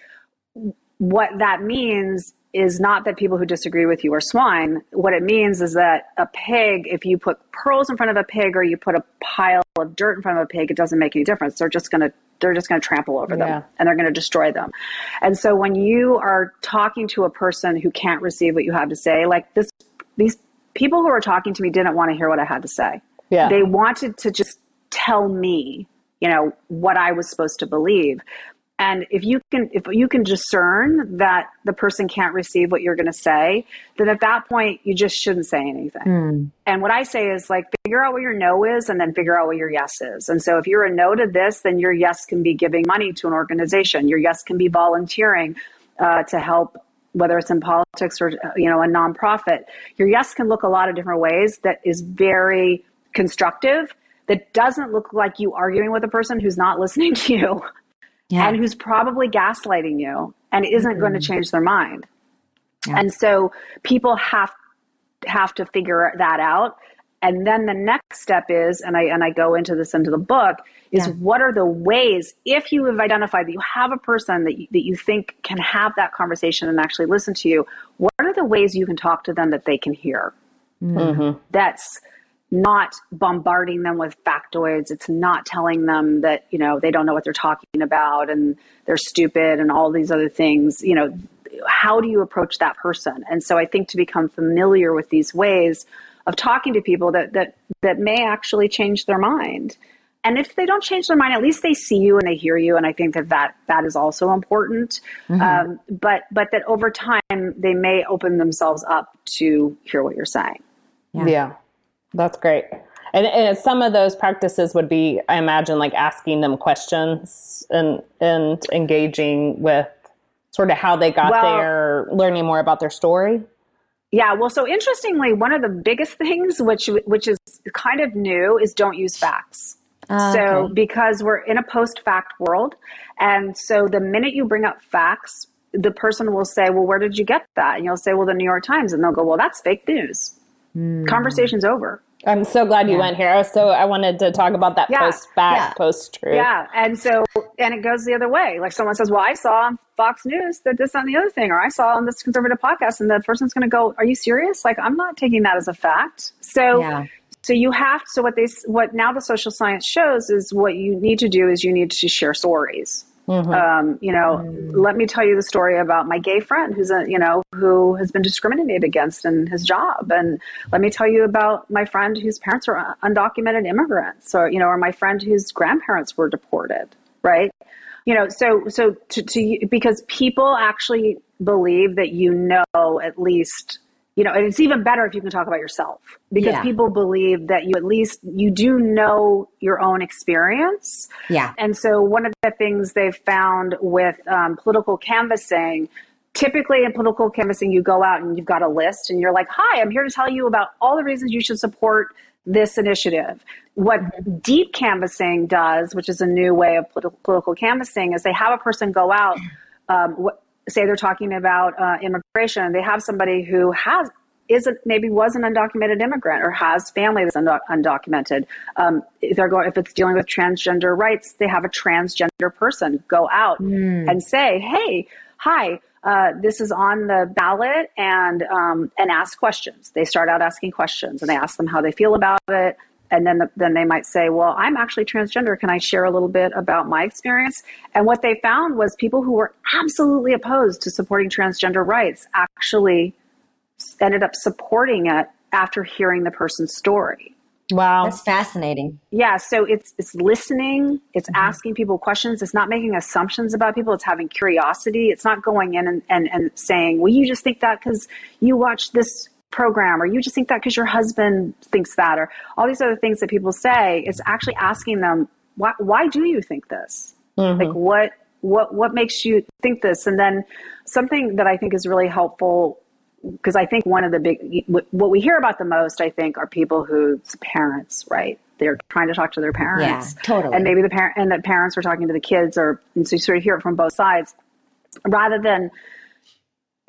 what that means is not that people who disagree with you are swine. What it means is that a pig, if you put pearls in front of a pig or you put a pile of dirt in front of a pig, it doesn't make any difference. They're just going to they're just going to trample over them and they're going to destroy them. And so when you are talking to a person who can't receive what you have to say, like this these people who were talking to me didn't want to hear what I had to say.
Yeah.
They wanted to just tell me, you know, what I was supposed to believe. And if you can if you can discern that the person can't receive what you're going to say, then at that point you just shouldn't say anything. Mm. And what I say is like figure out what your no is and then figure out what your yes is. And so if you're a no to this, then your yes can be giving money to an organization. Your yes can be volunteering uh, to help whether it's in politics or you know a nonprofit your yes can look a lot of different ways that is very constructive that doesn't look like you arguing with a person who's not listening to you yeah. and who's probably gaslighting you and isn't mm-hmm. going to change their mind yeah. and so people have have to figure that out and then the next step is and i and i go into this into the book is yeah. what are the ways if you have identified that you have a person that you, that you think can have that conversation and actually listen to you what are the ways you can talk to them that they can hear mm-hmm. that's not bombarding them with factoids it's not telling them that you know they don't know what they're talking about and they're stupid and all these other things you know how do you approach that person and so i think to become familiar with these ways of talking to people that that that may actually change their mind. And if they don't change their mind, at least they see you and they hear you. And I think that that, that is also important. Mm-hmm. Um, but but that over time they may open themselves up to hear what you're saying.
Yeah, yeah that's great. And, and some of those practices would be, I imagine, like asking them questions and and engaging with sort of how they got well, there, learning more about their story.
Yeah, well, so interestingly, one of the biggest things, which which is kind of new, is don't use facts. Uh, so okay. because we're in a post-fact world, and so the minute you bring up facts, the person will say, "Well, where did you get that?" And you'll say, "Well, the New York Times," and they'll go, "Well, that's fake news." Mm. Conversation's over.
I'm so glad you yeah. went here. So I wanted to talk about that yeah. post fact, yeah. post truth.
Yeah. And so, and it goes the other way. Like someone says, well, I saw on Fox News that this and the other thing, or I saw on this conservative podcast, and the person's going to go, are you serious? Like, I'm not taking that as a fact. So, so you have, to so what they, what now the social science shows is what you need to do is you need to share stories. Mm-hmm. Um, you know, mm-hmm. let me tell you the story about my gay friend who's a, you know, who has been discriminated against in his job. And let me tell you about my friend whose parents are undocumented immigrants or, you know, or my friend whose grandparents were deported. Right. You know, so, so to, to, because people actually believe that you know at least you know, and it's even better if you can talk about yourself because yeah. people believe that you at least you do know your own experience.
Yeah.
And so one of the things they've found with um, political canvassing, typically in political canvassing, you go out and you've got a list and you're like, "Hi, I'm here to tell you about all the reasons you should support." This initiative. What mm-hmm. deep canvassing does, which is a new way of politi- political canvassing, is they have a person go out. Um, what, say they're talking about uh, immigration, they have somebody who has isn't maybe was an undocumented immigrant or has family that's undo- undocumented. Um, if they're going, if it's dealing with transgender rights, they have a transgender person go out mm. and say, "Hey, hi." Uh, this is on the ballot and um, and ask questions. They start out asking questions and they ask them how they feel about it and then the, then they might say, "Well, I'm actually transgender. Can I share a little bit about my experience?" And what they found was people who were absolutely opposed to supporting transgender rights actually ended up supporting it after hearing the person's story.
Wow, that's fascinating.
Yeah, so it's it's listening, it's mm-hmm. asking people questions, it's not making assumptions about people, it's having curiosity. It's not going in and and, and saying, "Well, you just think that because you watched this program or you just think that because your husband thinks that or all these other things that people say it's actually asking them why, why do you think this mm-hmm. like what what what makes you think this and then something that i think is really helpful because i think one of the big what we hear about the most i think are people whose parents right they're trying to talk to their parents.
Yeah, totally.
And maybe the parent and the parents were talking to the kids, or and so you sort of hear it from both sides, rather than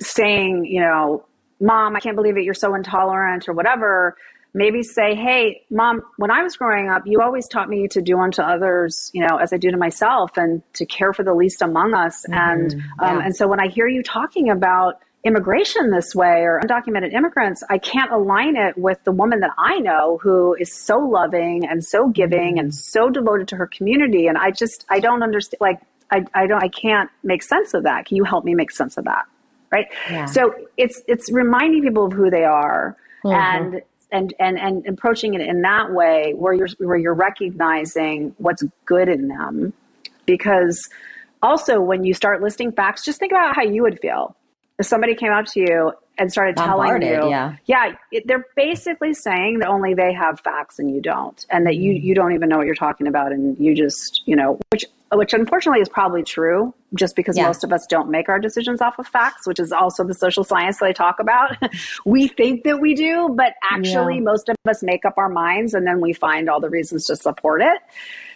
saying, you know, mom, I can't believe it, you're so intolerant or whatever. Maybe say, hey, mom, when I was growing up, you always taught me to do unto others, you know, as I do to myself and to care for the least among us. Mm-hmm. And, um, yeah. and so when I hear you talking about immigration this way or undocumented immigrants, I can't align it with the woman that I know who is so loving and so giving mm-hmm. and so devoted to her community. And I just, I don't understand, like, I, I don't, I can't make sense of that. Can you help me make sense of that? Right? Yeah. So it's it's reminding people of who they are mm-hmm. and and and and approaching it in that way where you're where you're recognizing what's good in them because also when you start listing facts just think about how you would feel if somebody came up to you and started telling you
yeah,
yeah it, they're basically saying that only they have facts and you don't and that you you don't even know what you're talking about and you just you know which which unfortunately is probably true just because yeah. most of us don't make our decisions off of facts, which is also the social science that I talk about. we think that we do, but actually, yeah. most of us make up our minds and then we find all the reasons to support it.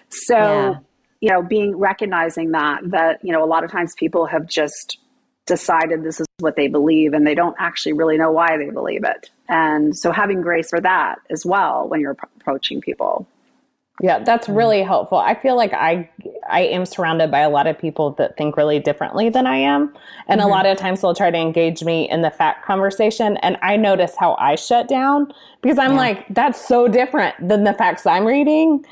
So, yeah. you know, being recognizing that, that, you know, a lot of times people have just decided this is what they believe and they don't actually really know why they believe it. And so having grace for that as well when you're approaching people.
Yeah, that's mm-hmm. really helpful. I feel like I I am surrounded by a lot of people that think really differently than I am. And mm-hmm. a lot of times they'll try to engage me in the fact conversation and I notice how I shut down because I'm yeah. like that's so different than the facts I'm reading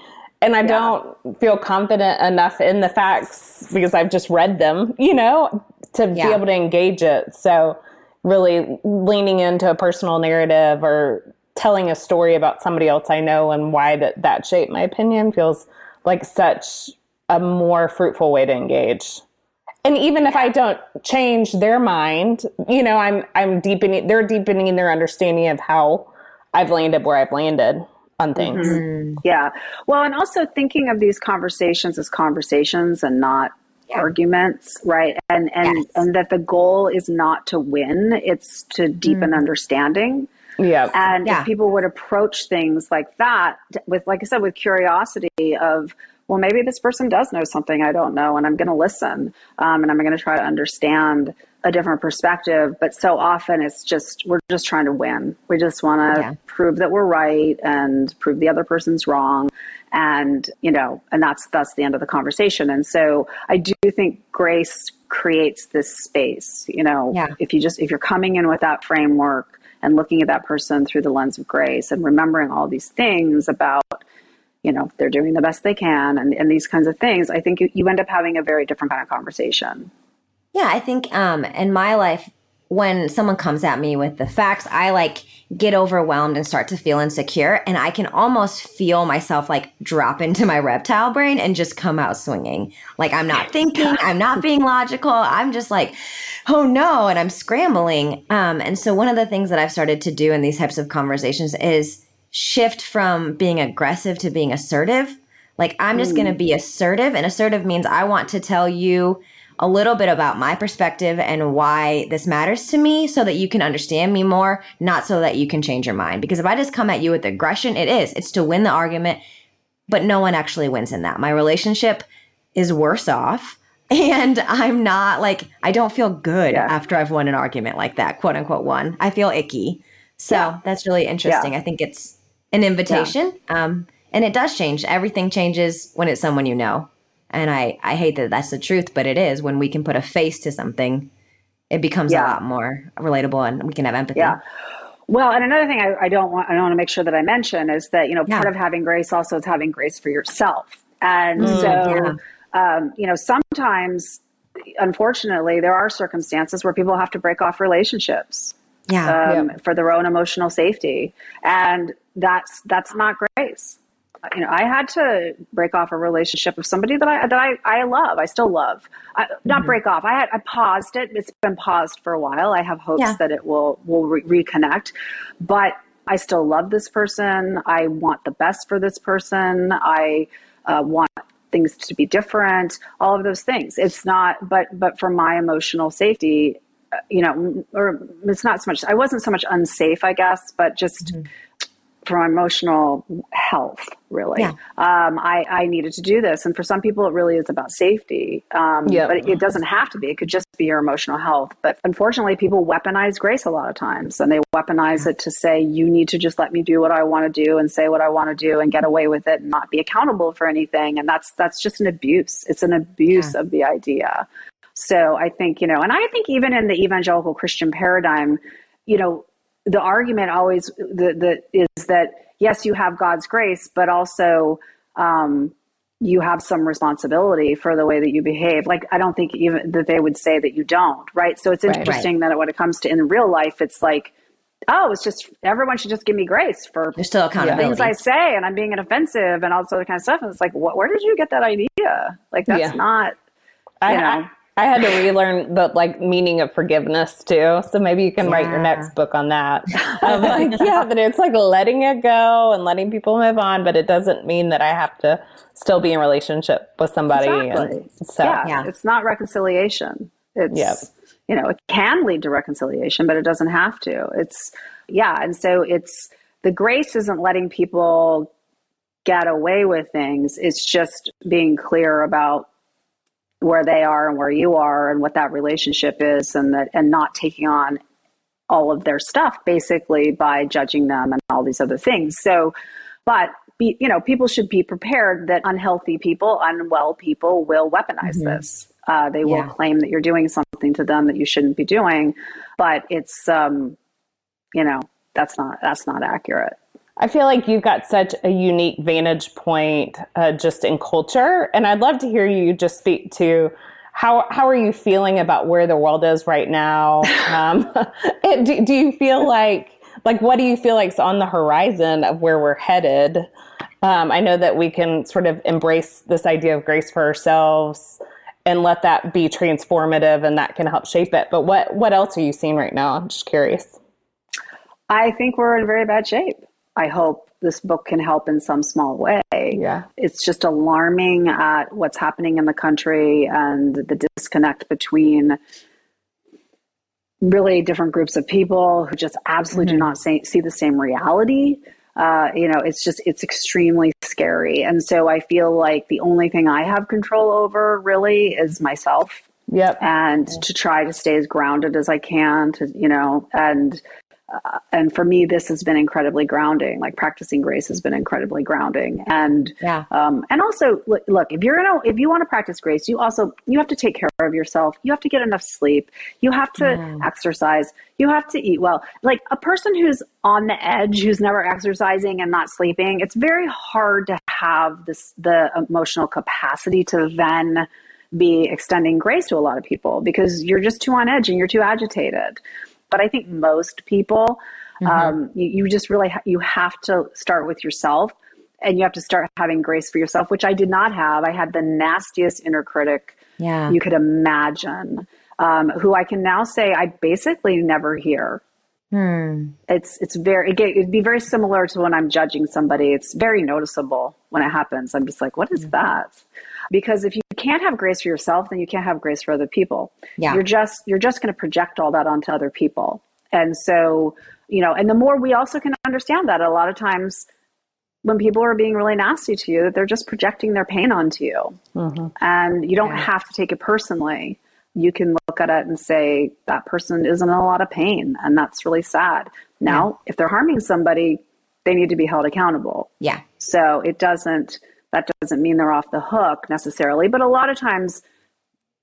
and I yeah. don't feel confident enough in the facts because I've just read them, you know, to yeah. be able to engage it. So really leaning into a personal narrative or telling a story about somebody else I know and why that that shaped my opinion feels like such a more fruitful way to engage. And even if I don't change their mind, you know, I'm I'm deepening they're deepening their understanding of how I've landed where I've landed on things.
Mm-hmm. Yeah. Well, and also thinking of these conversations as conversations and not yeah. arguments, right? And and yes. and that the goal is not to win, it's to deepen mm. understanding.
Yeah.
And
yeah.
if people would approach things like that with, like I said, with curiosity of, well, maybe this person does know something I don't know, and I'm going to listen, um, and I'm going to try to understand a different perspective. But so often it's just, we're just trying to win. We just want to yeah. prove that we're right and prove the other person's wrong. And, you know, and that's, that's the end of the conversation. And so I do think grace creates this space, you know,
yeah.
if you just, if you're coming in with that framework, and looking at that person through the lens of grace and remembering all these things about you know they're doing the best they can and, and these kinds of things i think you, you end up having a very different kind of conversation.
Yeah i think um in my life when someone comes at me with the facts i like get overwhelmed and start to feel insecure and i can almost feel myself like drop into my reptile brain and just come out swinging like i'm not thinking i'm not being logical i'm just like oh no, and I'm scrambling. Um, and so one of the things that I've started to do in these types of conversations is shift from being aggressive to being assertive. Like I'm just mm. going to be assertive, and assertive means I want to tell you a little bit about my perspective and why this matters to me so that you can understand me more, not so that you can change your mind. Because if I just come at you with aggression, it is. It's to win the argument, but no one actually wins in that. My relationship is worse off and I'm not like, I don't feel good yeah. after I've won an argument like that, quote unquote, won. I feel icky. So yeah. that's really interesting. Yeah. I think it's an invitation. Um, and it does change. Everything changes when it's someone you know. And I, I hate that that's the truth, but it is. When we can put a face to something, it becomes a lot more relatable and we can have empathy.
Yeah. Well, and another thing I, I don't want I want to make sure that I mention is that you know part of having grace also is having grace for yourself, and mm, so um, you know, sometimes, unfortunately, there are circumstances where people have to break off relationships.
Yeah,
um, yeah. for their own emotional safety, and that's that's not grace. You know, I had to break off a relationship with somebody that I that I, I love. I still love. I, not mm-hmm. break off. I had I paused it. It's been paused for a while. I have hopes yeah. that it will will re- reconnect, but I still love this person. I want the best for this person. I uh, want things to be different, all of those things. It's not, but but for my emotional safety, you know, or it's not so much. I wasn't so much unsafe, I guess, but just. Mm-hmm. For my emotional health, really.
Yeah.
Um, I, I needed to do this. And for some people, it really is about safety. Um,
Yep.
But it, it doesn't have to be. It could just be your emotional health. But unfortunately, people weaponize grace a lot of times. And they weaponize it to say, you need to just let me do what I want to do and say what I want to do and get away with it and not be accountable for anything. And that's, that's just an abuse. It's an abuse of the idea. So I think, you know, and I think even in the evangelical Christian paradigm, you know, the argument always the, the is that yes, you have God's grace, but also um, you have some responsibility for the way that you behave. Like I don't think even that they would say that you don't, right? So it's
Right.
interesting that when it comes to in real life, it's like, oh, it's just everyone should just give me grace for
There's still accountability.
things I say, and I'm being offensive and all this other kind of stuff. And it's like, what, where did you get that idea? Like that's
Yeah.
not.
I,
you know.
I, I had to relearn the like meaning of forgiveness too. So maybe you can write your next book on that. Of like, yeah, but it's like letting it go and letting people move on, but it doesn't mean that I have to still be in relationship with somebody.
Exactly.
And so
yeah,
Yeah.
it's not reconciliation. It's
Yep.
you know, it can lead to reconciliation, but it doesn't have to. It's yeah, and so it's the grace isn't letting people get away with things. It's just being clear about where they are and where you are and what that relationship is and that and not taking on all of their stuff basically by judging them and all these other things. So but be, you know, people should be prepared that unhealthy people, unwell people will weaponize this. Uh, they will
Yeah.
claim that you're doing something to them that you shouldn't be doing, but it's, um, you know, that's not that's not accurate.
I feel like you've got such a unique vantage point uh, just in culture. And I'd love to hear you just speak to how, how are you feeling about where the world is right now? Um, do, do you feel like, like, what do you feel like is on the horizon of where we're headed? Um, I know that we can sort of embrace this idea of grace for ourselves and let that be transformative and that can help shape it. But what, what else are you seeing right now? I'm just curious.
I think we're in very bad shape. I hope this book can help in some small way.
Yeah.
It's just alarming at what's happening in the country and the disconnect between really different groups of people who just absolutely do not say, see the same reality. Uh, you know, it's just, it's extremely scary. And so I feel like the only thing I have control over really is myself
Yep.
and to try to stay as grounded as I can to you know and uh, and for me this has been incredibly grounding. Like practicing grace has been incredibly grounding. And
Yeah.
um, and also look, look if you're gonna if you want to practice grace you also you have to take care of yourself. You have to get enough sleep. You have to exercise. You have to eat well. Like a person who's on the edge who's never exercising and not sleeping it's very hard to have this the emotional capacity to then be extending grace to a lot of people because you're just too on edge and you're too agitated. But I think most people, um, you, you just really ha- you have to start with yourself, and you have to start having grace for yourself, which I did not have. I had the nastiest inner critic
Yeah.
you could imagine, um, who I can now say I basically never hear.
Hmm.
It's it's very again, it'd be very similar to when I'm judging somebody. It's very noticeable when it happens. I'm just like, what is that? Because if you can't have grace for yourself, then you can't have grace for other people.
Yeah.
You're just you're just going to project all that onto other people. And so, you know, and the more we also can understand that a lot of times when people are being really nasty to you, that they're just projecting their pain onto you. Mm-hmm. And you don't have to take it personally. You can look at it and say, that person is in a lot of pain, and that's really sad. Now, if they're harming somebody, they need to be held accountable.
Yeah.
So it doesn't, that doesn't mean they're off the hook necessarily, but a lot of times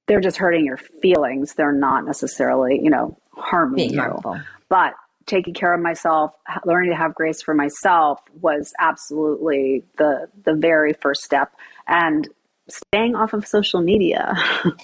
they're just hurting your feelings. They're not necessarily, you know, harming you.
harmful.
But taking care of myself, learning to have grace for myself was absolutely the the very first step. And staying off of social media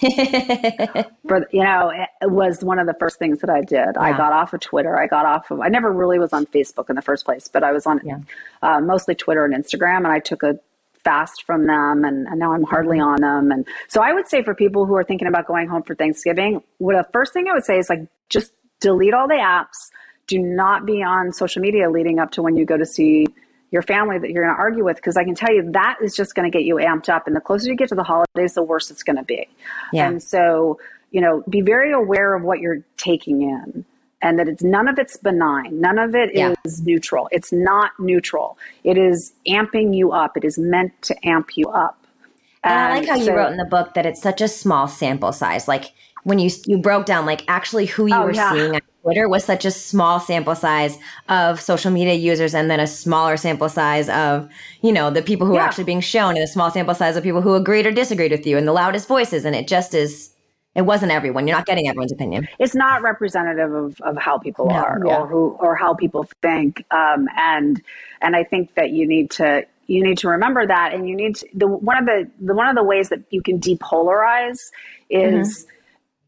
for you know it was one of the first things that I did. I got off of Twitter. I got off of. I never really was on Facebook in the first place, but I was on
Yeah.
uh, mostly Twitter and Instagram, and I took a fast from them, and, and now I'm hardly
Mm-hmm.
on them. And so I would say for people who are thinking about going home for Thanksgiving, what the first thing I would say is like just delete all the apps. Do not be on social media leading up to when you go to see your family that you're going to argue with because I can tell you that is just going to get you amped up. And the closer you get to the holidays, the worse it's going to be.
Yeah.
And so, you know, be very aware of what you're taking in and that it's none of it's benign. None of it
Yeah.
is neutral. It's not neutral. It is amping you up. It is meant to amp you up.
And I like how you wrote in the book that it's such a small sample size. Like when you you broke down like actually who you
Oh,
were
yeah.
seeing on Twitter was such a small sample size of social media users and then a smaller sample size of, you know, the people who are actually being shown and a small sample size of people who agreed or disagreed with you and the loudest voices and it just is it wasn't everyone. You're not getting everyone's opinion.
it's not representative of, of how people
No,
are
yeah.
or who or how people think um, and and I think that you need to you need to remember that and you need to, the one of the, the one of the ways that you can depolarize is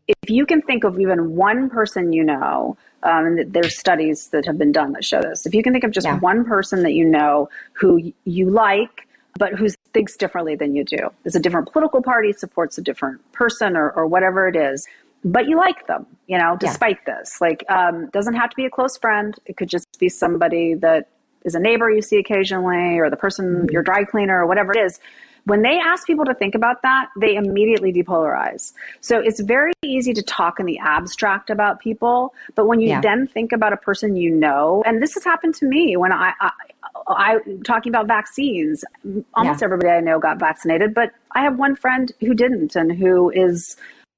if you can think of even one person you know um, and there's studies that have been done that show this if you can think of just
Yeah.
one person that you know who you like but who thinks differently than you do. Is a different political party supports a different person or, or whatever it is but you like them you know
Yeah.
despite this. Like um, doesn't have to be a close friend. It could just be somebody that is a neighbor you see occasionally or the person your dry cleaner or whatever it is. When they ask people to think about that they immediately depolarize. So it's very easy to talk in the abstract about people but when you
Yeah.
then think about a person you know and this has happened to me when i i, I talking about vaccines almost
Yeah.
everybody i know got vaccinated but i have one friend who didn't and who is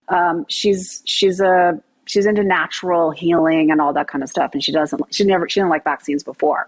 um, she's she's a she's into natural healing and all that kind of stuff and she doesn't she never she didn't like vaccines before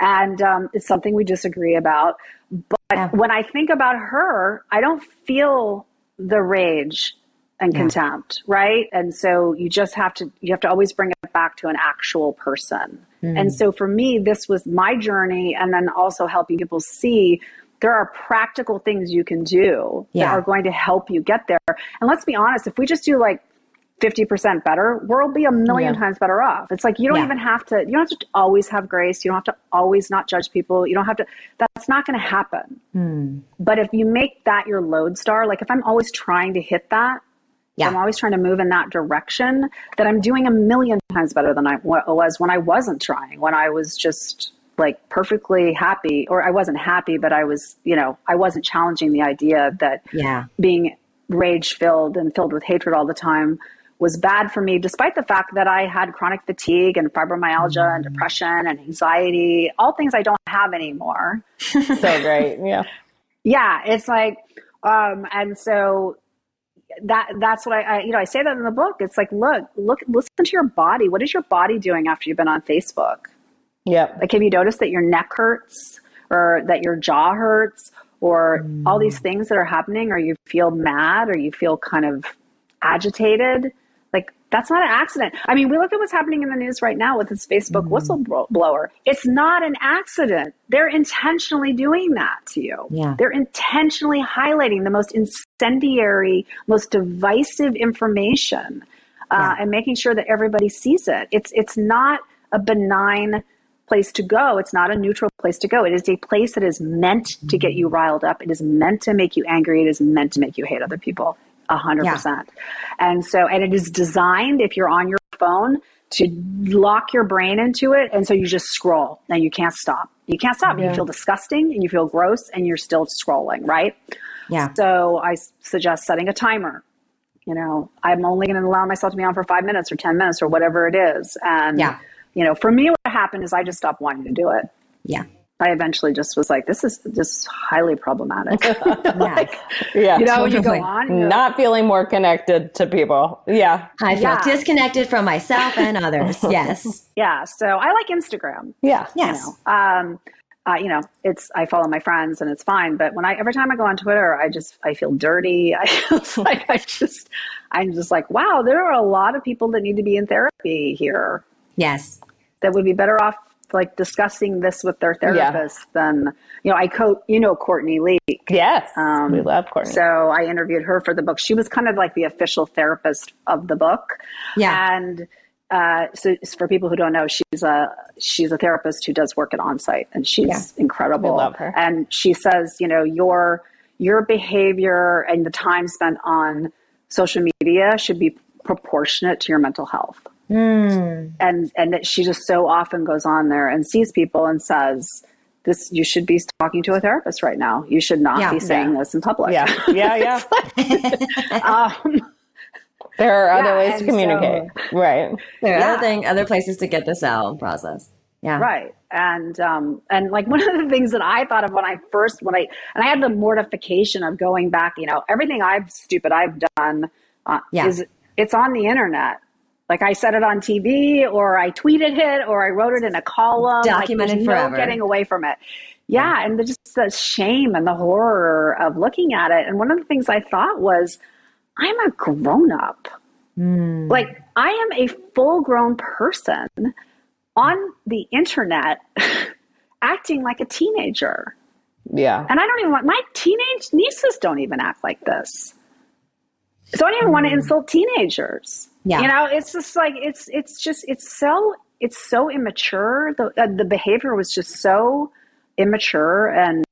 and um, it's something we disagree about but
Yeah.
when i think about her i don't feel the rage and contempt right and so you just have to you have to always bring it back to an actual person
Hmm.
and so for me this was my journey and then also helping people see there are practical things you can do
Yeah.
that are going to help you get there and let's be honest if we just do like 50% better, we'll be a million
Yeah.
times better off. It's like you don't
Yeah.
even have to, you don't have to always have grace. You don't have to always not judge people. You don't have to, that's not going to happen.
Hmm.
But if you make that your lodestar, like if I'm always trying to hit that,
Yeah.
I'm always trying to move in that direction, that I'm doing a million times better than I was when I wasn't trying, when I was just like perfectly happy, or I wasn't happy, but I was, you know, I wasn't challenging the idea that
Yeah.
being rage filled and filled with hatred all the time was bad for me, despite the fact that I had chronic fatigue and fibromyalgia and depression and anxiety, all things I don't have anymore.
so great. Yeah.
Yeah, it's like, um, and so that that's what I, I, you know, I say that in the book. It's like, look, look, listen to your body. What is your body doing after you've been on Facebook?
Yeah.
Like, have you noticed that your neck hurts or that your jaw hurts or all these mm. things that are happening or you feel mad or you feel kind of agitated? That's not an accident. I mean, we look at what's happening in the news right now with this Facebook whistleblower. It's not an accident. They're intentionally doing that to you.
Yeah.
They're intentionally highlighting the most incendiary, most divisive information uh, and making sure that everybody sees it. It's it's not a benign place to go. It's not a neutral place to go. It is a place that is meant to get you riled up. It is meant to make you angry. It is meant to make you hate other people. A hundred
Yeah.
percent. And so, and it is designed if you're on your phone to lock your brain into it. And so you just scroll and you can't stop. You can't stop. You feel disgusting and you feel gross and you're still scrolling, right?
Yeah.
So I suggest setting a timer. You know, I'm only going to allow myself to be on for five minutes or 10 minutes or whatever it is. And,
Yeah.
you know, for me, what happened is I just stopped wanting to do it.
Yeah.
I eventually just was like, this is just highly problematic.
Yeah.
Yeah.
you know, you go
Totally.
on.
Not feeling more connected to people. Yeah.
I feel
Yeah.
disconnected from myself and others. Yes.
yeah. So I like Instagram.
Yeah.
Yes.
You know, um, uh, you know, it's I follow my friends and it's fine. But when I every time I go on Twitter, I just I feel dirty. I feel like I just I'm just like, wow, there are a lot of people that need to be in therapy here
Yes.
that would be better off like discussing this with their
Yeah.
therapist than you know. I co you know Courtney Lee.
Yes.
Um,
we love Courtney.
So I interviewed her for the book. She was kind of like the official therapist of the book.
Yeah.
And uh, so so for people who don't know, she's a she's a therapist who does work at onsite, and she's
Yeah.
incredible.
We love her.
And she says, you know, your your behavior and the time spent on social media should be proportionate to your mental health.
Mm.
And and that she just so often goes on there and sees people and says. This you should be talking to a therapist right now. You should not
Yeah.
be saying
Yeah.
this in public.
yeah. Yeah. Yeah.
um,
There are other ways to communicate. So, right.
There are yeah. other thing, other places to get this out process. Yeah.
Right. And um and like one of the things that I thought of when I first when I and I had the mortification of going back, you know, everything I've stupid I've done uh, yeah. is it's on the internet. Like I said it on TV or I tweeted it or I wrote it in a column.
Documented
like,
forever.
No getting away from it. Yeah, and the, just the shame and the horror of looking at it. And one of the things I thought was, I'm a grown up. Mm. Like I am a full grown person on the internet acting like a teenager.
Yeah.
And I don't even want my teenage nieces don't even act like this. So I don't even mm. want to insult teenagers. Yeah. You know, it's just like it's it's just it's so it's so immature. The uh, the behavior was just so immature and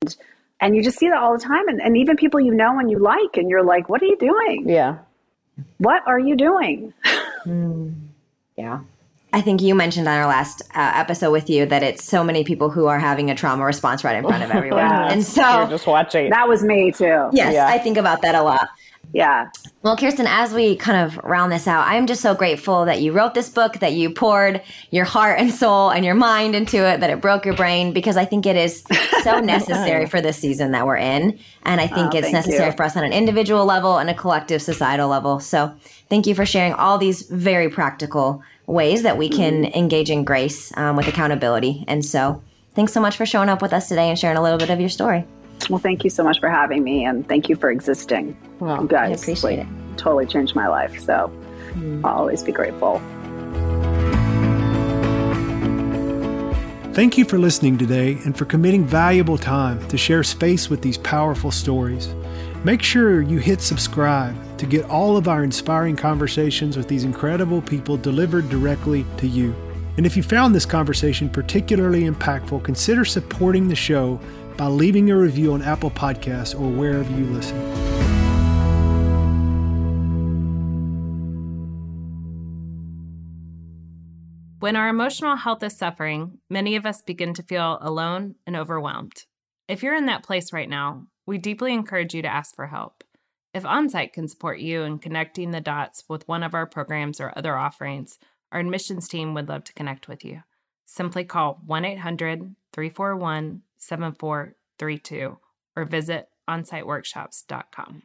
and you just see that all the time and, and even people you know and you like and you're like, what are you doing?
Yeah.
What are you doing?
mm. Yeah. I think you mentioned on our last uh, episode with you that it's so many people who are having a trauma response right in front of everyone. yes. And so
You're just watching.
That was me too.
Yes, yeah. I think about that a lot.
Yeah.
Well, Kirsten, as we kind of round this out, I'm just so grateful that you wrote this book, that you poured your heart and soul and your mind into it, that it broke your brain, because I think it is so necessary for this season that we're in. And I think oh, it's necessary you. for us on an individual level and a collective societal level. So thank you for sharing all these very practical ways that we can mm-hmm. engage in grace um, with accountability. And so thanks so much for showing up with us today and sharing a little bit of your story.
Well, thank you so much for having me and thank you for existing.
Well,
you guys
I appreciate like,
it. Totally changed my life. So mm. I'll always be grateful.
Thank you for listening today and for committing valuable time to share space with these powerful stories. Make sure you hit subscribe to get all of our inspiring conversations with these incredible people delivered directly to you. And if you found this conversation particularly impactful, consider supporting the show by leaving a review on Apple Podcasts or wherever you listen.
When our emotional health is suffering, many of us begin to feel alone and overwhelmed. If you're in that place right now, we deeply encourage you to ask for help. If OnSite can support you in connecting the dots with one of our programs or other offerings, our admissions team would love to connect with you. Simply call 1 800 341 7432 or visit onsiteworkshops.com.